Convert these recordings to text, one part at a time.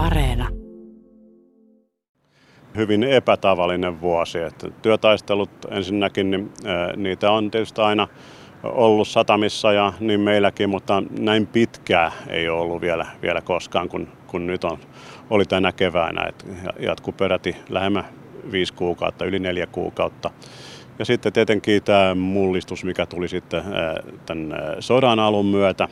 Areena. Hyvin epätavallinen vuosi. Että työtaistelut ensinnäkin, niin, niitä on tietysti aina ollut satamissa ja niin meilläkin, mutta näin pitkää ei ole ollut vielä, vielä koskaan, kun, kun nyt on, oli tänä keväänä. Että jatkuu peräti lähemmä viisi kuukautta, yli neljä kuukautta. Ja sitten tietenkin tämä mullistus, mikä tuli sitten tämän sodan alun myötä,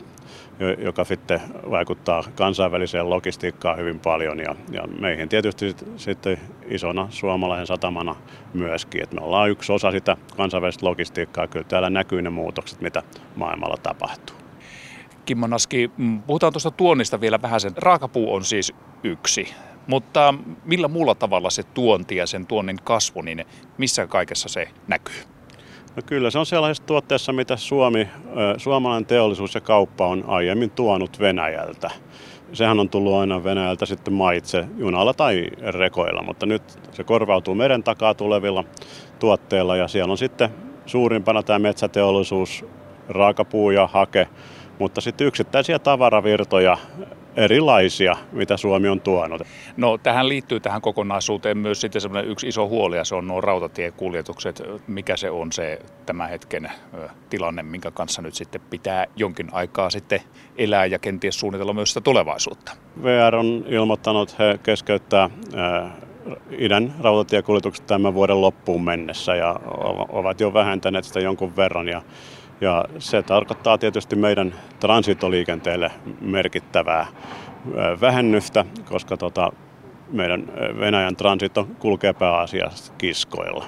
joka sitten vaikuttaa kansainväliseen logistiikkaan hyvin paljon ja, ja meihin tietysti sitten isona suomalaisen satamana myöskin. Että me ollaan yksi osa sitä kansainvälistä logistiikkaa. Kyllä täällä näkyy ne muutokset, mitä maailmalla tapahtuu. Kimmo Naski, mm, puhutaan tuosta tuonnista vielä vähän. Sen raakapuu on siis yksi, mutta millä muulla tavalla se tuonti ja sen tuonnin kasvu, niin missä kaikessa se näkyy? No kyllä se on sellaisessa tuotteessa, mitä Suomi, suomalainen teollisuus ja kauppa on aiemmin tuonut Venäjältä. Sehän on tullut aina Venäjältä sitten maitse junalla tai rekoilla, mutta nyt se korvautuu meren takaa tulevilla tuotteilla ja siellä on sitten suurimpana tämä metsäteollisuus, raakapuu ja hake, mutta sitten yksittäisiä tavaravirtoja erilaisia, mitä Suomi on tuonut. No tähän liittyy tähän kokonaisuuteen myös sitten semmoinen yksi iso huoli ja se on nuo rautatiekuljetukset. Mikä se on se tämän hetken tilanne, minkä kanssa nyt sitten pitää jonkin aikaa sitten elää ja kenties suunnitella myös sitä tulevaisuutta? VR on ilmoittanut, että he keskeyttää idän rautatiekuljetukset tämän vuoden loppuun mennessä ja ovat jo vähentäneet sitä jonkun verran. Ja ja se tarkoittaa tietysti meidän transitoliikenteelle merkittävää vähennystä, koska tota, meidän Venäjän transito kulkee pääasiassa kiskoilla.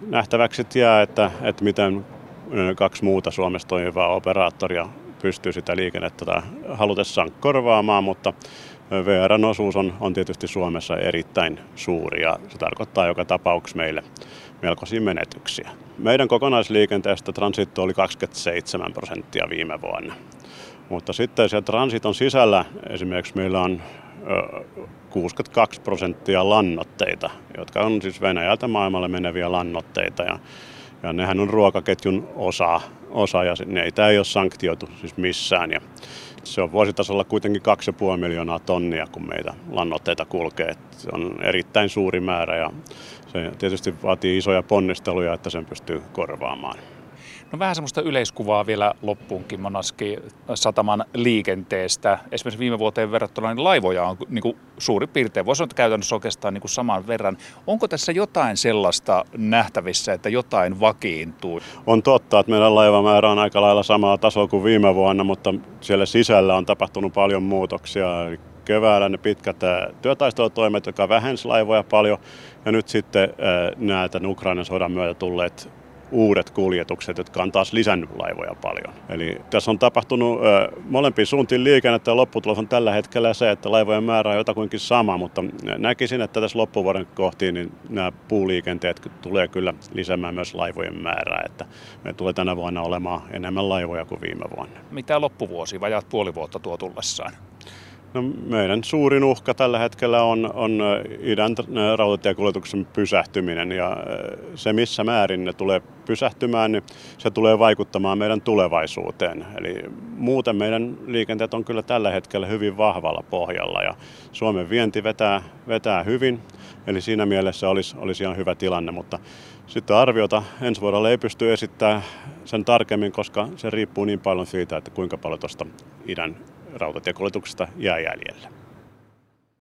Nähtäväksi jää, että, että miten kaksi muuta Suomessa toimivaa operaattoria pystyy sitä liikennettä halutessaan korvaamaan, mutta VRn osuus on, on tietysti Suomessa erittäin suuri ja se tarkoittaa joka tapauksessa meille melkoisia menetyksiä. Meidän kokonaisliikenteestä transitto oli 27 prosenttia viime vuonna. Mutta sitten siellä transiton sisällä esimerkiksi meillä on 62 prosenttia lannoitteita, jotka on siis Venäjältä maailmalle meneviä lannoitteita. Ja, ja nehän on ruokaketjun osa, osa ja neitä ei ole sanktioitu siis missään. Ja se on vuositasolla kuitenkin 2,5 miljoonaa tonnia, kun meitä lannoitteita kulkee. Se on erittäin suuri määrä ja se tietysti vaatii isoja ponnisteluja, että sen pystyy korvaamaan. No vähän semmoista yleiskuvaa vielä loppuunkin Monaski sataman liikenteestä. Esimerkiksi viime vuoteen verrattuna niin laivoja on niin kuin suuri piirtein, voisi sanoa, että käytännössä oikeastaan niin kuin saman verran. Onko tässä jotain sellaista nähtävissä, että jotain vakiintuu? On totta, että meidän laivamäärä on aika lailla samalla tasolla kuin viime vuonna, mutta siellä sisällä on tapahtunut paljon muutoksia keväällä ne pitkät työtaistelutoimet, jotka vähensi laivoja paljon, ja nyt sitten tämän Ukrainan sodan myötä tulleet uudet kuljetukset, jotka on taas lisännyt laivoja paljon. Eli tässä on tapahtunut ö, molempiin suuntiin liikennettä ja lopputulos on tällä hetkellä se, että laivojen määrä on jotakuinkin sama, mutta näkisin, että tässä loppuvuoden kohtiin niin nämä puuliikenteet tulee kyllä lisäämään myös laivojen määrää, että me tulee tänä vuonna olemaan enemmän laivoja kuin viime vuonna. Mitä loppuvuosi, vajaat puoli vuotta tuo tullessaan? No, meidän suurin uhka tällä hetkellä on, on idän rautatiekuljetuksen pysähtyminen ja se missä määrin ne tulee pysähtymään, niin se tulee vaikuttamaan meidän tulevaisuuteen. Eli muuten meidän liikenteet on kyllä tällä hetkellä hyvin vahvalla pohjalla ja Suomen vienti vetää, vetää hyvin, eli siinä mielessä olisi, olisi ihan hyvä tilanne, mutta sitten arviota ensi vuodelle ei pysty esittämään sen tarkemmin, koska se riippuu niin paljon siitä, että kuinka paljon tuosta idän rautatiekuljetuksesta jää jäljellä.